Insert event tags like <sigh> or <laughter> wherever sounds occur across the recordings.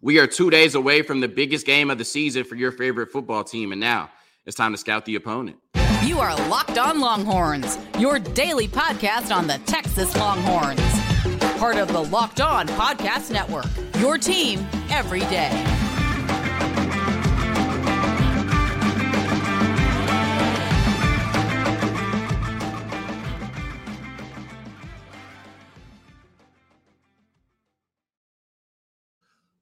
We are two days away from the biggest game of the season for your favorite football team, and now it's time to scout the opponent. You are Locked On Longhorns, your daily podcast on the Texas Longhorns. Part of the Locked On Podcast Network, your team every day.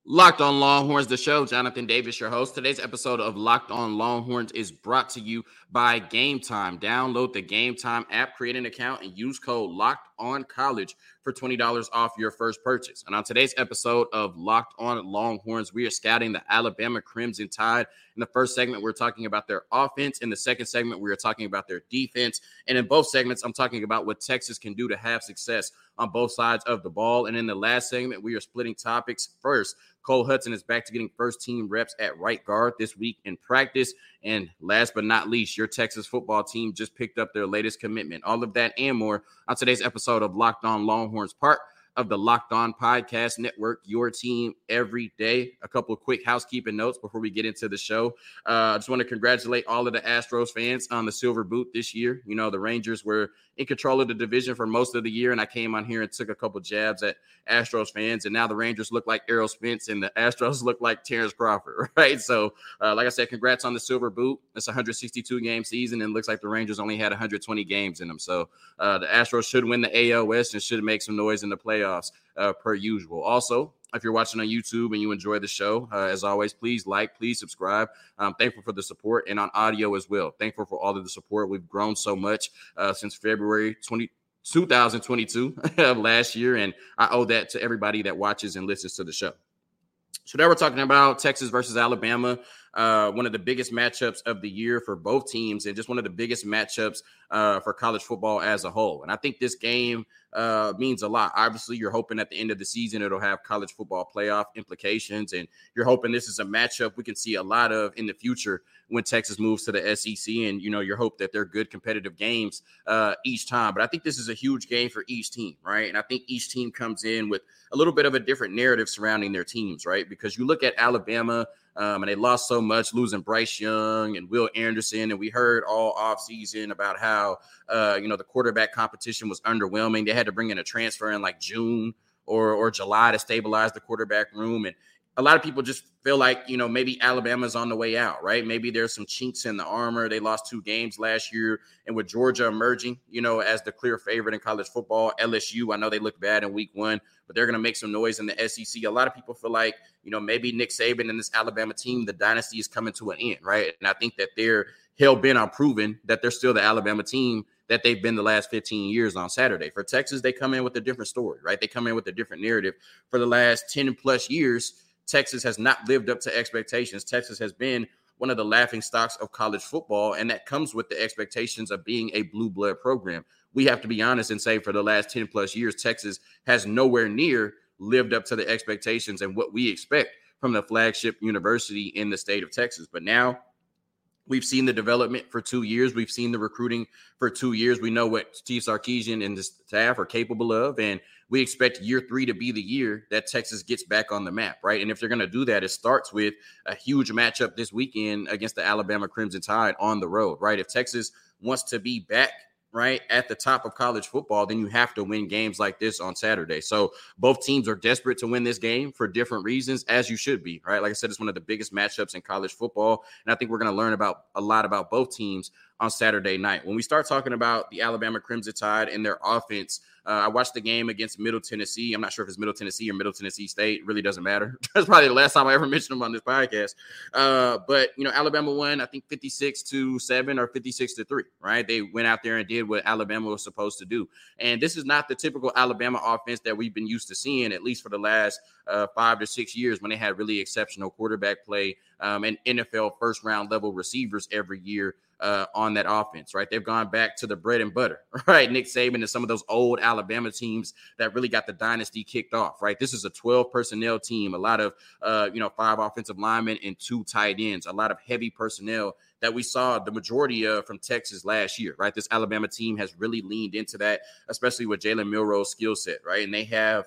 Locked on Longhorns, the show. Jonathan Davis, your host. Today's episode of Locked on Longhorns is brought to you by Game Time. Download the Game Time app, create an account, and use code Locked On College for $20 off your first purchase. And on today's episode of Locked On Longhorns, we are scouting the Alabama Crimson Tide. In the first segment, we're talking about their offense. In the second segment, we are talking about their defense. And in both segments, I'm talking about what Texas can do to have success on both sides of the ball. And in the last segment, we are splitting topics. First, Cole Hudson is back to getting first team reps at right guard this week in practice. And last but not least, your Texas football team just picked up their latest commitment. All of that and more on today's episode of Locked On Longhorns, part of the Locked On Podcast Network, your team every day. A couple of quick housekeeping notes before we get into the show. Uh, I just want to congratulate all of the Astros fans on the silver boot this year. You know, the Rangers were in control of the division for most of the year, and I came on here and took a couple jabs at Astros fans, and now the Rangers look like Errol Spence and the Astros <laughs> look like Terrence Crawford, <laughs> right? So, uh, like I said, congrats on the silver boot. It's a 162 game season, and looks like the Rangers only had 120 games in them. So, uh, the Astros should win the AL West and should make some noise in the playoffs playoffs uh, per usual. Also, if you're watching on YouTube and you enjoy the show, uh, as always, please like, please subscribe. I'm thankful for the support and on audio as well. Thankful for all of the support. We've grown so much uh, since February 20. 2022 <laughs> of last year, and I owe that to everybody that watches and listens to the show. So now we're talking about Texas versus Alabama, uh, one of the biggest matchups of the year for both teams, and just one of the biggest matchups uh, for college football as a whole. And I think this game uh, means a lot. Obviously, you're hoping at the end of the season it'll have college football playoff implications, and you're hoping this is a matchup we can see a lot of in the future when Texas moves to the SEC. And you know, your hope that they're good competitive games uh, each time. But I think this is a huge game for each team, right? And I think each team comes in with a little bit of a different narrative surrounding their teams, right? Because you look at Alabama. Um, and they lost so much, losing Bryce Young and Will Anderson. And we heard all offseason about how, uh, you know, the quarterback competition was underwhelming. They had to bring in a transfer in like June or, or July to stabilize the quarterback room. And a lot of people just feel like you know maybe Alabama's on the way out, right? Maybe there's some chinks in the armor. They lost two games last year, and with Georgia emerging, you know, as the clear favorite in college football, LSU. I know they look bad in Week One, but they're going to make some noise in the SEC. A lot of people feel like you know maybe Nick Saban and this Alabama team, the dynasty is coming to an end, right? And I think that they're hell bent on proving that they're still the Alabama team that they've been the last 15 years on Saturday. For Texas, they come in with a different story, right? They come in with a different narrative. For the last 10 plus years, Texas has not lived up to expectations. Texas has been one of the laughing stocks of college football, and that comes with the expectations of being a blue blood program. We have to be honest and say for the last 10 plus years, Texas has nowhere near lived up to the expectations and what we expect from the flagship university in the state of Texas. But now We've seen the development for two years. We've seen the recruiting for two years. We know what Steve Sarkisian and the staff are capable of. And we expect year three to be the year that Texas gets back on the map, right? And if they're going to do that, it starts with a huge matchup this weekend against the Alabama Crimson Tide on the road, right? If Texas wants to be back right at the top of college football, then you have to win games like this on Saturday. So both teams are desperate to win this game for different reasons, as you should be, right? Like I said, it's one of the biggest matchups in college football, and I think we're going to learn about a lot about both teams on Saturday night. When we start talking about the Alabama Crimson Tide and their offense, uh, I watched the game against Middle Tennessee. I'm not sure if it's Middle Tennessee or Middle Tennessee State. Really doesn't matter. <laughs> That's probably the last time I ever <laughs> mentioned them on this podcast. Uh, but you know, Alabama won, I think 56 to seven or 56 to three. Right? They went out there and did what Alabama was supposed to do. And this is not the typical Alabama offense that we've been used to seeing, at least for the last uh, five to six years, when they had really exceptional quarterback play um, and NFL first round level receivers every year uh, on that offense, right? They've gone back to the bread and butter, <laughs> right? Nick Saban and some of those old Alabama teams that really got the dynasty kicked off, right? This is a 12 personnel team, a lot of, uh, you know, five offensive linemen and two tight ends, a lot of heavy personnel that we saw the majority of from Texas last year, right? This Alabama team has really leaned into that, especially with Jalen Milroe's skill set, right? And they have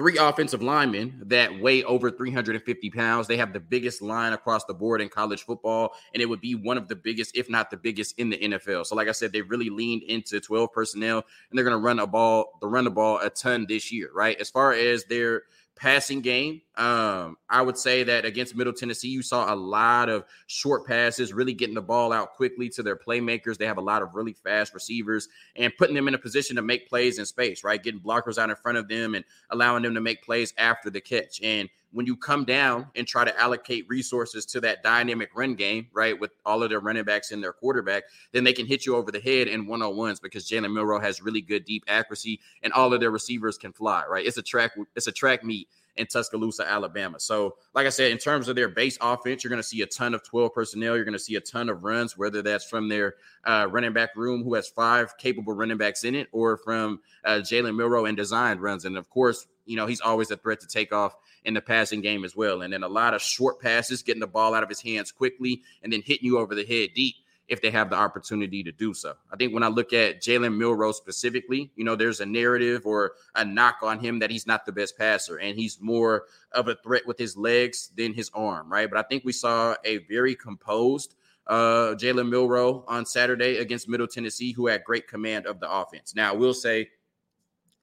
three offensive linemen that weigh over 350 pounds. They have the biggest line across the board in college football, and it would be one of the biggest, if not the biggest, in the NFL. So, like I said, they really leaned into 12 personnel, and they're going to run a ball, the run the ball a ton this year, right? As far as their passing game. Um, I would say that against Middle Tennessee, you saw a lot of short passes, really getting the ball out quickly to their playmakers. They have a lot of really fast receivers and putting them in a position to make plays in space, right? Getting blockers out in front of them and allowing them to make plays after the catch. And when you come down and try to allocate resources to that dynamic run game, right, with all of their running backs and their quarterback, then they can hit you over the head in one on ones because Jalen Milroe has really good deep accuracy and all of their receivers can fly, right? It's a track, it's a track meet in Tuscaloosa, Alabama. So, like I said, in terms of their base offense, you're going to see a ton of 12 personnel. You're going to see a ton of runs, whether that's from their uh, running back room, who has five capable running backs in it, or from uh, Jalen Milroe and designed runs. And of course, you know, he's always a threat to take off in the passing game as well. And then a lot of short passes, getting the ball out of his hands quickly and then hitting you over the head deep if they have the opportunity to do so. I think when I look at Jalen Milroe specifically, you know, there's a narrative or a knock on him that he's not the best passer and he's more of a threat with his legs than his arm, right? But I think we saw a very composed uh, Jalen Milroe on Saturday against Middle Tennessee, who had great command of the offense. Now, I will say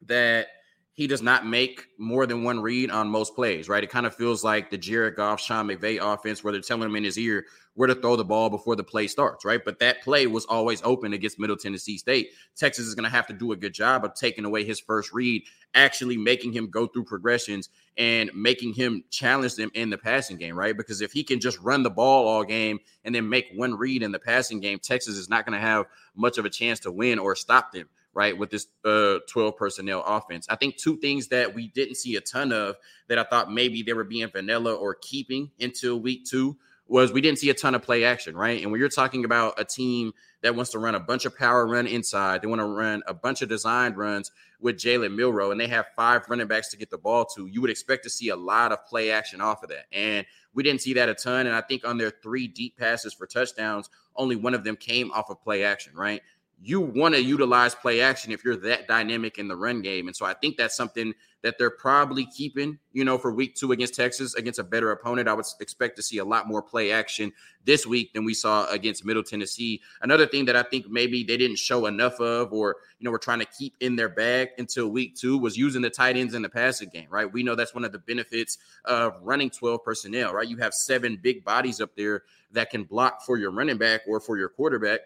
that he does not make more than one read on most plays, right? It kind of feels like the Jared Goff, Sean McVay offense where they're telling him in his ear where to throw the ball before the play starts, right? But that play was always open against Middle Tennessee State. Texas is going to have to do a good job of taking away his first read, actually making him go through progressions and making him challenge them in the passing game, right? Because if he can just run the ball all game and then make one read in the passing game, Texas is not going to have much of a chance to win or stop them right, with this uh, 12 personnel offense. I think two things that we didn't see a ton of that I thought maybe they were being vanilla or keeping until week two was we didn't see a ton of play action, right? And when you're talking about a team that wants to run a bunch of power run inside, they want to run a bunch of designed runs with Jalen Milroe, and they have five running backs to get the ball to, you would expect to see a lot of play action off of that. And we didn't see that a ton. And I think on their three deep passes for touchdowns, only one of them came off of play action, right? You want to utilize play action if you're that dynamic in the run game. And so I think that's something that they're probably keeping, you know, for week two against Texas, against a better opponent. I would expect to see a lot more play action this week than we saw against Middle Tennessee. Another thing that I think maybe they didn't show enough of, or, you know, we're trying to keep in their bag until week two was using the tight ends in the passing game, right? We know that's one of the benefits of running 12 personnel, right? You have seven big bodies up there that can block for your running back or for your quarterback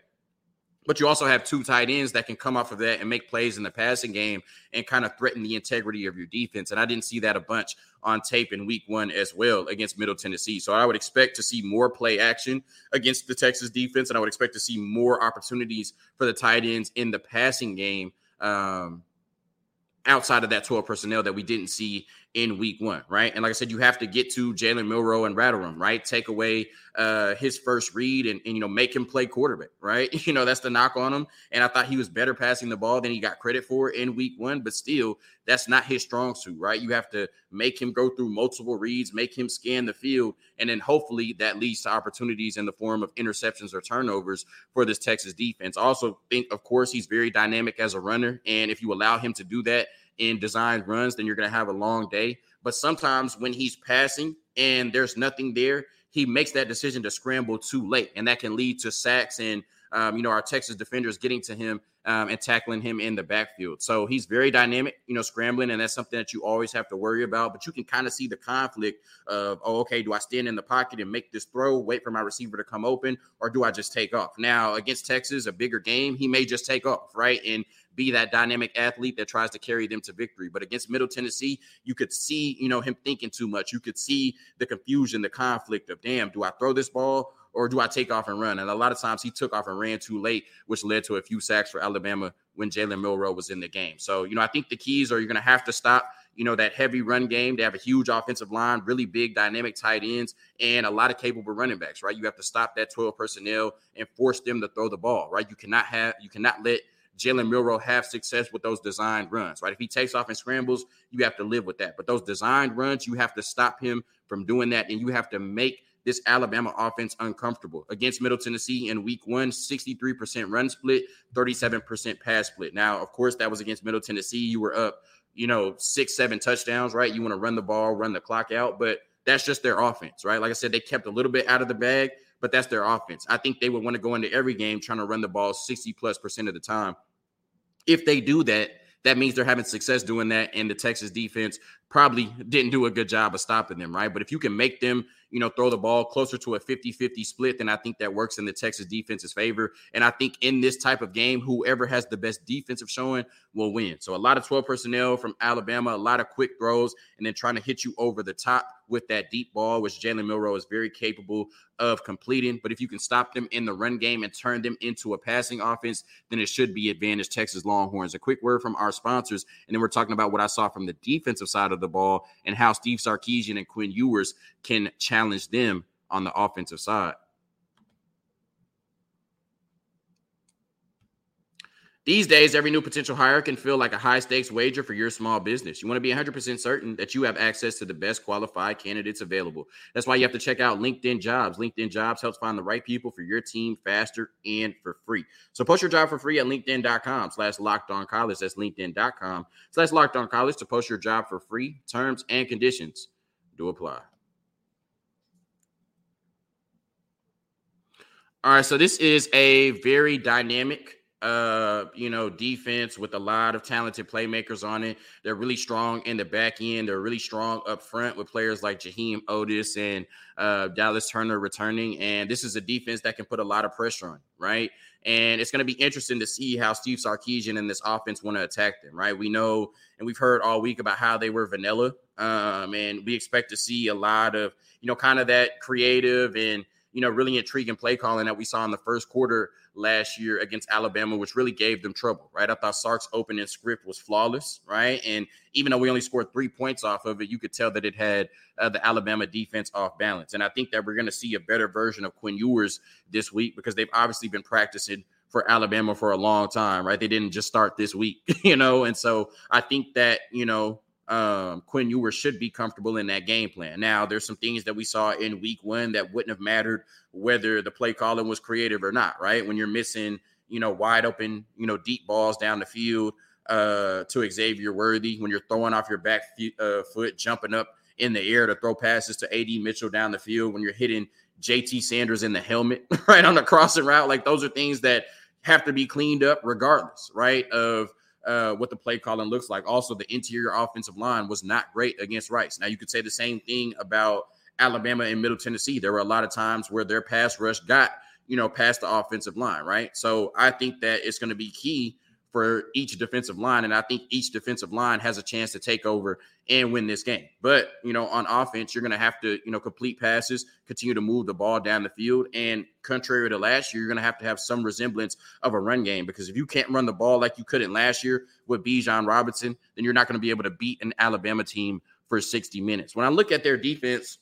but you also have two tight ends that can come off of that and make plays in the passing game and kind of threaten the integrity of your defense. And I didn't see that a bunch on tape in week one as well against Middle Tennessee. So I would expect to see more play action against the Texas defense. And I would expect to see more opportunities for the tight ends in the passing game. Um, outside of that 12 personnel that we didn't see in week one, right? And like I said, you have to get to Jalen Milroe and rattle him, right? Take away uh, his first read and, and, you know, make him play quarterback, right? <laughs> You know, that's the knock on him. And I thought he was better passing the ball than he got credit for in week one, but still, that's not his strong suit, right? You have to make him go through multiple reads, make him scan the field, and then hopefully that leads to opportunities in the form of interceptions or turnovers for this Texas defense. Also, think, of course, he's very dynamic as a runner. And if you allow him to do that, in designed runs, then you're going to have a long day. But sometimes when he's passing and there's nothing there, he makes that decision to scramble too late, and that can lead to sacks and um, you know our Texas defenders getting to him um, and tackling him in the backfield. So he's very dynamic, you know, scrambling, and that's something that you always have to worry about. But you can kind of see the conflict of, oh, okay, do I stand in the pocket and make this throw, wait for my receiver to come open, or do I just take off? Now against Texas, a bigger game, he may just take off, right? And be that dynamic athlete that tries to carry them to victory. But against Middle Tennessee, you could see, you know, him thinking too much. You could see the confusion, the conflict of, damn, do I throw this ball or do I take off and run? And a lot of times he took off and ran too late, which led to a few sacks for Alabama when Jalen Milroe was in the game. So, you know, I think the keys are you're going to have to stop, you know, that heavy run game. They have a huge offensive line, really big, dynamic tight ends, and a lot of capable running backs, right? You have to stop that 12 personnel and force them to throw the ball, right? You cannot have, you cannot let Jalen Milroe have success with those designed runs, right? If he takes off and scrambles, you have to live with that. But those designed runs, you have to stop him from doing that, and you have to make this Alabama offense uncomfortable. Against Middle Tennessee in week one, 63% run split, 37% pass split. Now, of course, that was against Middle Tennessee. You were up you know, six, seven touchdowns, right? You want to run the ball, run the clock out, but that's just their offense, right? Like I said, they kept a little bit out of the bag, but that's their offense. I think they would want to go into every game trying to run the ball 60 plus percent of the time. If they do that, that means they're having success doing that. And the Texas defense probably didn't do a good job of stopping them, right? But if you can make them, you know, throw the ball closer to a 50 50 split, then I think that works in the Texas defense's favor. And I think in this type of game, whoever has the best defensive showing will win. So a lot of 12 personnel from Alabama, a lot of quick throws, and then trying to hit you over the top with that deep ball, which Jalen Milroe is very capable of completing. But if you can stop them in the run game and turn them into a passing offense, then it should be advantage Texas Longhorns. A quick word from our sponsors, and then we're talking about what I saw from the defensive side of the ball and how Steve Sarkisian and Quinn Ewers can challenge them on the offensive side. These days, every new potential hire can feel like a high stakes wager for your small business. You want to be 100% certain that you have access to the best qualified candidates available. That's why you have to check out LinkedIn Jobs. LinkedIn Jobs helps find the right people for your team faster and for free. So post your job for free at LinkedIn.com slash locked on college. That's LinkedIn.com slash locked on college to post your job for free. Terms and conditions do apply. All right, so this is a very dynamic uh, you know, defense with a lot of talented playmakers on it. They're really strong in the back end. They're really strong up front with players like Jaheim Oatis and uh, Dallas Turner returning. And this is a defense that can put a lot of pressure on, right? And it's going to be interesting to see how Steve Sarkisian and this offense want to attack them, right? We know, and we've heard all week about how they were vanilla. Um, and we expect to see a lot of, you know, kind of that creative and, you know, really intriguing play calling that we saw in the first quarter last year against Alabama, which really gave them trouble, right? I thought Sark's opening script was flawless, right? And even though we only scored three points off of it, you could tell that it had uh, the Alabama defense off balance. And I think that we're going to see a better version of Quinn Ewers this week because they've obviously been practicing for Alabama for a long time, right? They didn't just start this week, <laughs> you know? And so I think that, you know, um, Quinn Ewers should be comfortable in that game plan. Now, there's some things that we saw in week one that wouldn't have mattered whether the play calling was creative or not, right? When you're missing, you know, wide open, you know, deep balls down the field uh, to Xavier Worthy, when you're throwing off your back uh, foot, jumping up in the air to throw passes to AD Mitchell down the field, when you're hitting JT Sanders in the helmet, <laughs> right on the crossing route, like those are things that have to be cleaned up regardless, right? Of uh, what the play calling looks like. Also, the interior offensive line was not great against Rice. Now, you could say the same thing about Alabama and Middle Tennessee. There were a lot of times where their pass rush got, you know, past the offensive line, right? So I think that it's going to be key for each defensive line. And I think each defensive line has a chance to take over and win this game. But, you know, on offense, you're going to have to, you know, complete passes, continue to move the ball down the field. And contrary to last year, you're going to have to have some resemblance of a run game because if you can't run the ball like you couldn't last year with Bijan Robinson, then you're not going to be able to beat an Alabama team for 60 minutes. When I look at their defense,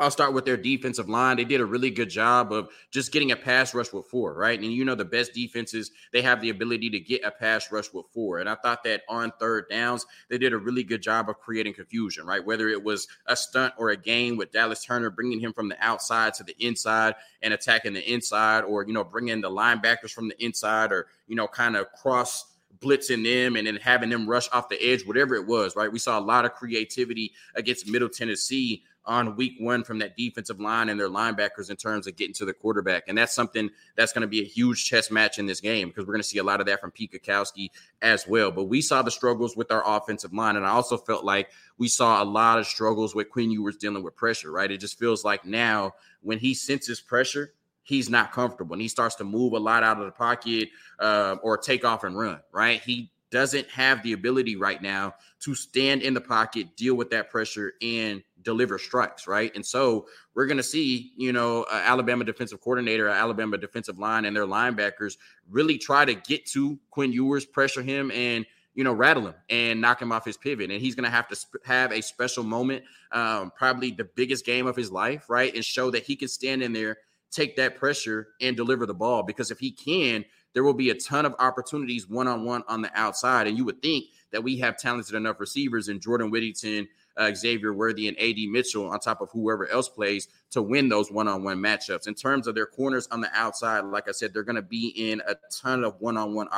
I'll start with their defensive line. They did a really good job of just getting a pass rush with four, right? And you know, the best defenses, they have the ability to get a pass rush with four. And I thought that on third downs, they did a really good job of creating confusion, right? Whether it was a stunt or a game with Dallas Turner bringing him from the outside to the inside and attacking the inside, or, you know, bringing the linebackers from the inside or, you know, kind of cross blitzing them and then having them rush off the edge, whatever it was, right? We saw a lot of creativity against Middle Tennessee on week one from that defensive line and their linebackers in terms of getting to the quarterback. And that's something that's going to be a huge chess match in this game because we're going to see a lot of that from Pete Kwiatkowski as well. But we saw the struggles with our offensive line. And I also felt like we saw a lot of struggles with Quinn Ewers dealing with pressure, right? It just feels like now when he senses pressure, he's not comfortable and he starts to move a lot out of the pocket uh, or take off and run, right? He doesn't have the ability right now to stand in the pocket, deal with that pressure, and deliver strikes, right? And so we're going to see, you know, uh, Alabama defensive coordinator, Alabama defensive line, and their linebackers really try to get to Quinn Ewers, pressure him, and you know, rattle him and knock him off his pivot. And he's going to have to sp- have a special moment, um, probably the biggest game of his life, right? And show that he can stand in there, take that pressure, and deliver the ball. Because if he can, there will be a ton of opportunities one on one on the outside. And you would think that we have talented enough receivers in Jordan Whittington, uh, Xavier Worthy, and AD Mitchell on top of whoever else plays to win those one on one matchups. In terms of their corners on the outside, like I said, they're going to be in a ton of one on one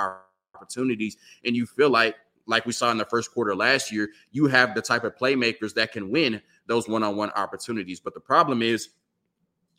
opportunities. And you feel like like we saw in the first quarter last year, you have the type of playmakers that can win those one on one opportunities. But the problem is,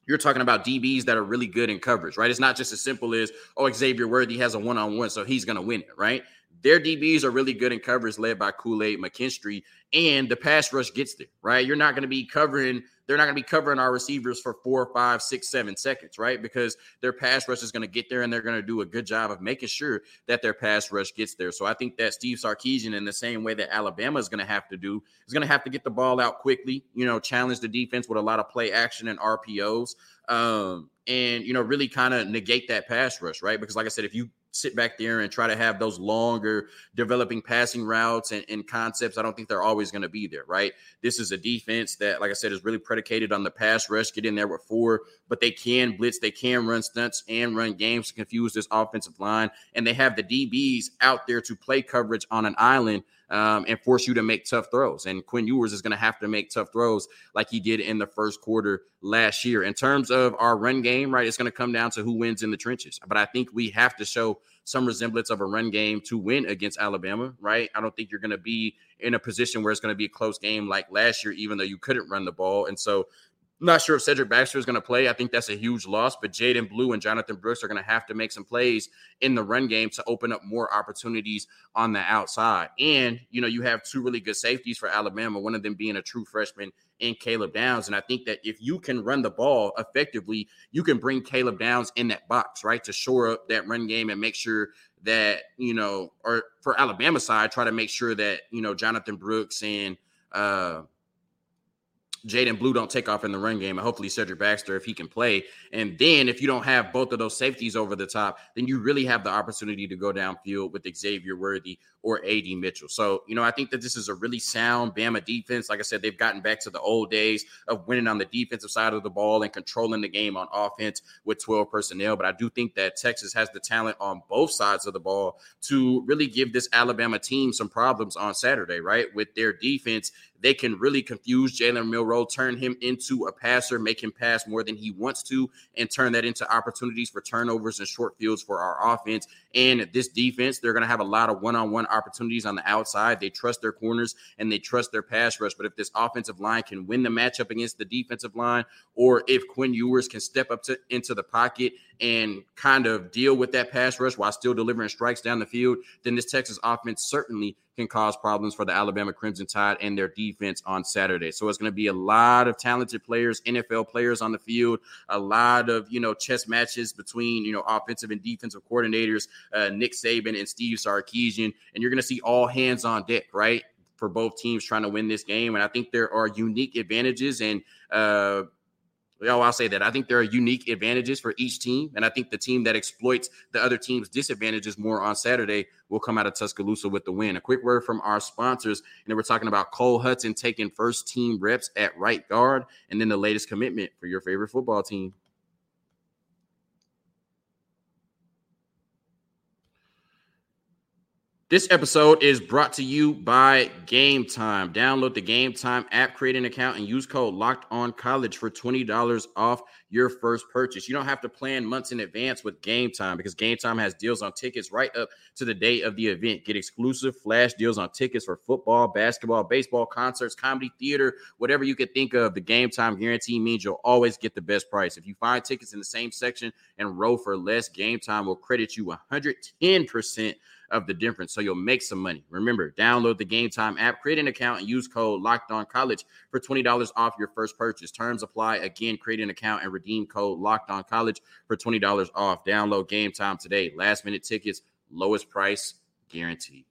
you're talking about DBs that are really good in coverage, right? It's not just as simple as, oh, Xavier Worthy has a one on one, so he's going to win it, right? Their DBs are really good in coverage, led by Kool Aid McKinstry, and the pass rush gets there, right? You're not going to be covering they're not going to be covering our receivers for four, five, six, seven seconds, right? Because their pass rush is going to get there and they're going to do a good job of making sure that their pass rush gets there. So I think that Steve Sarkisian, in the same way that Alabama is going to have to do, is going to have to get the ball out quickly, you know, challenge the defense with a lot of play action and RPOs. Um, and you know, really kind of negate that pass rush, right? Because like I said, if you sit back there and try to have those longer developing passing routes and, and concepts, I don't think they're always going to be there, right? This is a defense that, like I said, is really predicated on the pass rush, get in there with four, but they can blitz, they can run stunts and run games to confuse this offensive line. And they have the DBs out there to play coverage on an island um, and force you to make tough throws. And Quinn Ewers is going to have to make tough throws like he did in the first quarter last year. In terms of our run game, right, it's going to come down to who wins in the trenches. But I think we have to show some resemblance of a run game to win against Alabama, right? I don't think you're going to be in a position where it's going to be a close game like last year, even though you couldn't run the ball. And so I'm not sure if Cedric Baxter is going to play. I think that's a huge loss, but Jaydon Blue and Jonathan Brooks are going to have to make some plays in the run game to open up more opportunities on the outside. And, you know, you have two really good safeties for Alabama, one of them being a true freshman in Caleb Downs. And I think that if you can run the ball effectively, you can bring Caleb Downs in that box, right, to shore up that run game and make sure that, you know, or for Alabama side, try to make sure that, you know, Jonathan Brooks and, uh, Jaydon Blue don't take off in the run game, and hopefully Cedric Baxter, if he can play. And then if you don't have both of those safeties over the top, then you really have the opportunity to go downfield with Xavier Worthy or AD Mitchell. So, you know, I think that this is a really sound Bama defense. Like I said, they've gotten back to the old days of winning on the defensive side of the ball and controlling the game on offense with 12 personnel. But I do think that Texas has the talent on both sides of the ball to really give this Alabama team some problems on Saturday, right? With their defense, they can really confuse Jalen Milroe, turn him into a passer, make him pass more than he wants to, and turn that into opportunities for turnovers and short fields for our offense. And this defense, they're going to have a lot of one on one opportunities on the outside. They trust their corners and they trust their pass rush. But if this offensive line can win the matchup against the defensive line, or if Quinn Ewers can step up to, into the pocket and kind of deal with that pass rush while still delivering strikes down the field, then this Texas offense certainly can cause problems for the Alabama Crimson Tide and their defense on Saturday. So it's going to be a lot of talented players, NFL players on the field, a lot of, you know, chess matches between, you know, offensive and defensive coordinators, uh, Nick Saban and Steve Sarkisian. And you're going to see all hands on deck, right? For both teams trying to win this game. And I think there are unique advantages and, uh, Oh, I'll say that. I think there are unique advantages for each team. And I think the team that exploits the other team's disadvantages more on Saturday will come out of Tuscaloosa with the win. A quick word from our sponsors. And then we're talking about Cole Hudson taking first team reps at right guard. And then the latest commitment for your favorite football team. This episode is brought to you by Game Time. Download the Game Time app, create an account, and use code Locked On College for twenty dollars off your first purchase. You don't have to plan months in advance with Game Time because Game Time has deals on tickets right up to the day of the event. Get exclusive flash deals on tickets for football, basketball, baseball, concerts, comedy, theater, whatever you could think of. The Game Time guarantee means you'll always get the best price. If you find tickets in the same section and row for less, Game Time will credit you one hundred ten percent of the difference. So you'll make some money. Remember, download the Game Time app, create an account, and use code Locked On College for twenty dollars off your first purchase. Terms apply. Again, create an account and redeem code Locked On College for twenty dollars off. Download Game Time today. Last minute tickets, lowest price guaranteed.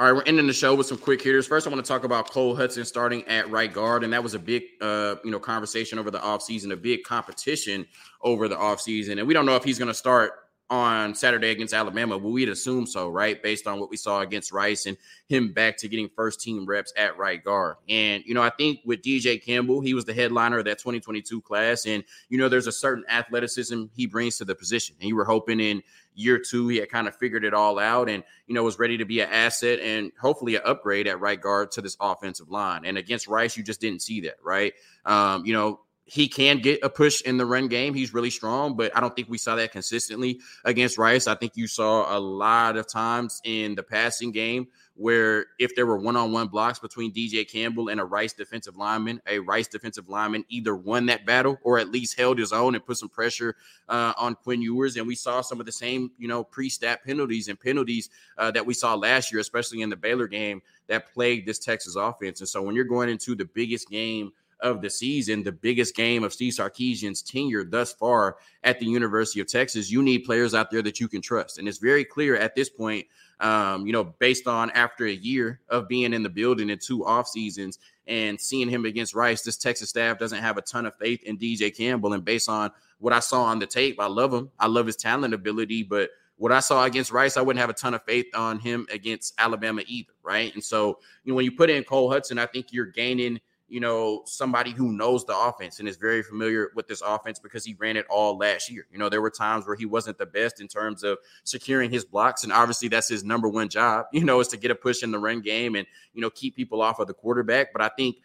All right, we're ending the show with some quick hitters. First, I want to talk about Cole Hudson starting at right guard, and that was a big, uh, you know, conversation over the offseason, a big competition over the offseason. And we don't know if he's going to start on Saturday against Alabama, but we'd assume so, right? Based on what we saw against Rice and him back to getting first team reps at right guard. And, you know, I think with DJ Campbell, he was the headliner of that 2022 class. And, you know, there's a certain athleticism he brings to the position. And you were hoping in year two, he had kind of figured it all out and, you know, was ready to be an asset and hopefully an upgrade at right guard to this offensive line. And against Rice, you just didn't see that, right? Um, you know, he can get a push in the run game. He's really strong, but I don't think we saw that consistently against Rice. I think you saw a lot of times in the passing game where if there were one-on-one blocks between DJ Campbell and a Rice defensive lineman, a Rice defensive lineman either won that battle or at least held his own and put some pressure uh, on Quinn Ewers. And we saw some of the same, you know, pre-snap penalties and penalties uh, that we saw last year, especially in the Baylor game that plagued this Texas offense. And so when you're going into the biggest game of the season, the biggest game of Steve Sarkisian's tenure thus far at the University of Texas, you need players out there that you can trust. And it's very clear at this point um, you know, based on after a year of being in the building and two off seasons and seeing him against Rice, this Texas staff doesn't have a ton of faith in DJ Campbell. And based on what I saw on the tape, I love him. I love his talent ability, but what I saw against Rice, I wouldn't have a ton of faith on him against Alabama either, right? And so, you know, when you put in Cole Hudson, I think you're gaining you know, somebody who knows the offense and is very familiar with this offense because he ran it all last year. You know, there were times where he wasn't the best in terms of securing his blocks. And obviously, that's his number one job, <laughs> you know, is to get a push in the run game and, you know, keep people off of the quarterback. But I think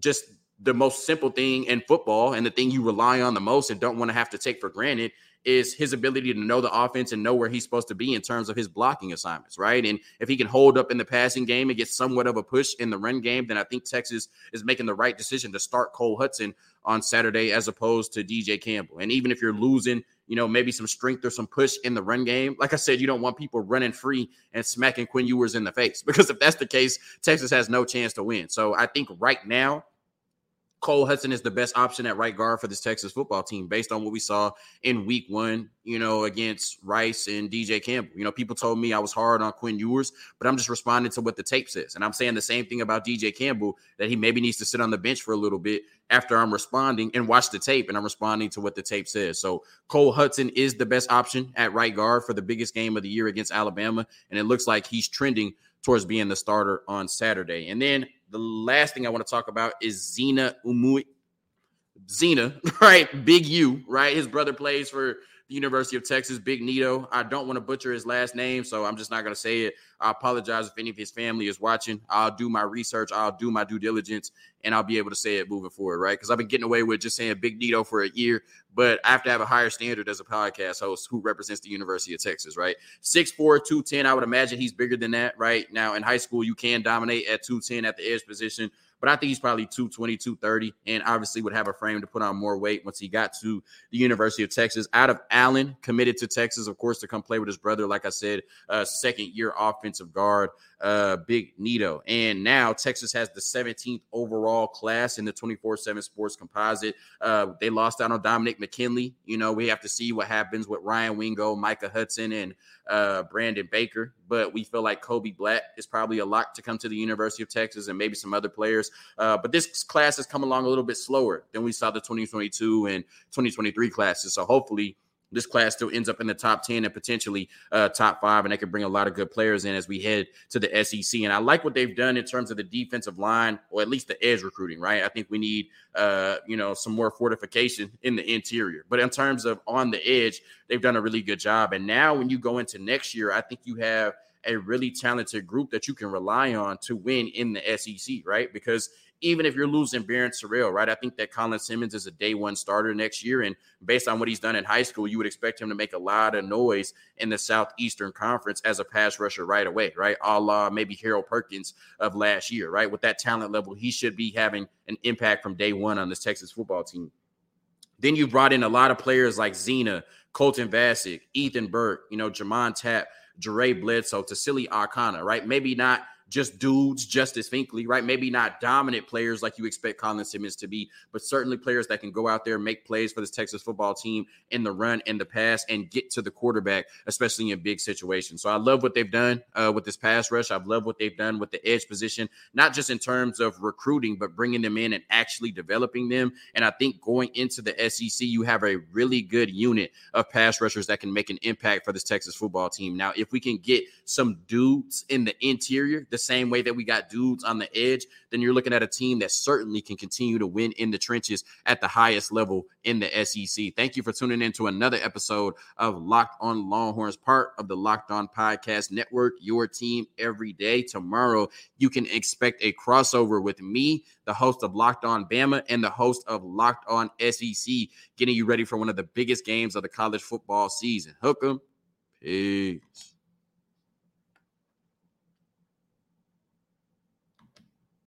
just the most simple thing in football and the thing you rely on the most and don't want to have to take for granted is his ability to know the offense and know where he's supposed to be in terms of his blocking assignments, right? And if he can hold up in the passing game and get somewhat of a push in the run game, then I think Texas is making the right decision to start Cole Hudson on Saturday as opposed to DJ Campbell. And even if you're losing, you know, maybe some strength or some push in the run game, like I said, you don't want people running free and smacking Quinn Ewers in the face <laughs> because if that's the case, Texas has no chance to win. So I think right now, Cole Hudson is the best option at right guard for this Texas football team based on what we saw in week one, you know, against Rice and DJ Campbell. You know, people told me I was hard on Quinn Ewers, but I'm just responding to what the tape says. And I'm saying the same thing about DJ Campbell that he maybe needs to sit on the bench for a little bit after I'm responding and watch the tape and I'm responding to what the tape says. So Cole Hudson is the best option at right guard for the biggest game of the year against Alabama. And it looks like he's trending towards being the starter on Saturday. And then the last thing I want to talk about is Zina Umui. Zina, <laughs> right? Big U, right? His brother plays for University of Texas, Big Neto. I don't want to butcher his last name, so I'm just not going to say it. I apologize if any of his family is watching. I'll do my research, I'll do my due diligence, and I'll be able to say it moving forward, right? Because I've been getting away with just saying Big Neto for a year, but I have to have a higher standard as a podcast host who represents the University of Texas, right? 6'4, 210. I would imagine he's bigger than that, right? Now, in high school, you can dominate at 210 at the edge position but I think he's probably 220, 230, and obviously would have a frame to put on more weight once he got to the University of Texas. Out of Allen, committed to Texas, of course, to come play with his brother, like I said, uh, second year offensive guard uh, Big Neto. And now Texas has the 17th overall class in the 24 7 sports composite. Uh, they lost out on Dominick McKinley. You know, we have to see what happens with Ryan Wingo, Micah Hudson, and uh, Brandon Baker. But we feel like Kobe Black is probably a lock to come to the University of Texas and maybe some other players. Uh, but this class has come along a little bit slower than we saw the 2022 and 2023 classes. So hopefully, this class still ends up in the top 10 and potentially uh, top five, and they can bring a lot of good players in as we head to the SEC. And I like what they've done in terms of the defensive line, or at least the edge recruiting, right? I think we need, uh, you know, some more fortification in the interior. But in terms of on the edge, they've done a really good job. And now when you go into next year, I think you have a really talented group that you can rely on to win in the SEC, right? Because even if you're losing Barryn Sorrell, right? I think that Colin Simmons is a day one starter next year. And based on what he's done in high school, you would expect him to make a lot of noise in the Southeastern Conference as a pass rusher right away, right? A la maybe Harold Perkins of last year, right? With that talent level, he should be having an impact from day one on this Texas football team. Then you brought in a lot of players like Zina, Colton Vasek, Ethan Burke, you know, J'Mond Tapp, Jere Bledsoe, Tausili Akana, right? Maybe not just dudes, Justice Finkley, right? Maybe not dominant players like you expect Colin Simmons to be, but certainly players that can go out there and make plays for this Texas football team in the run and the pass and get to the quarterback, especially in big situations. So I love what they've done uh, with this pass rush. I've loved what they've done with the edge position, not just in terms of recruiting, but bringing them in and actually developing them. And I think going into the SEC, you have a really good unit of pass rushers that can make an impact for this Texas football team. Now, if we can get some dudes in the interior, the same way that we got dudes on the edge, then you're looking at a team that certainly can continue to win in the trenches at the highest level in the SEC. Thank you for tuning in to another episode of Locked on Longhorns, part of the Locked on Podcast Network, your team every day. Tomorrow, you can expect a crossover with me, the host of Locked on Bama, and the host of Locked on SEC, getting you ready for one of the biggest games of the college football season. Hook 'em. Peace.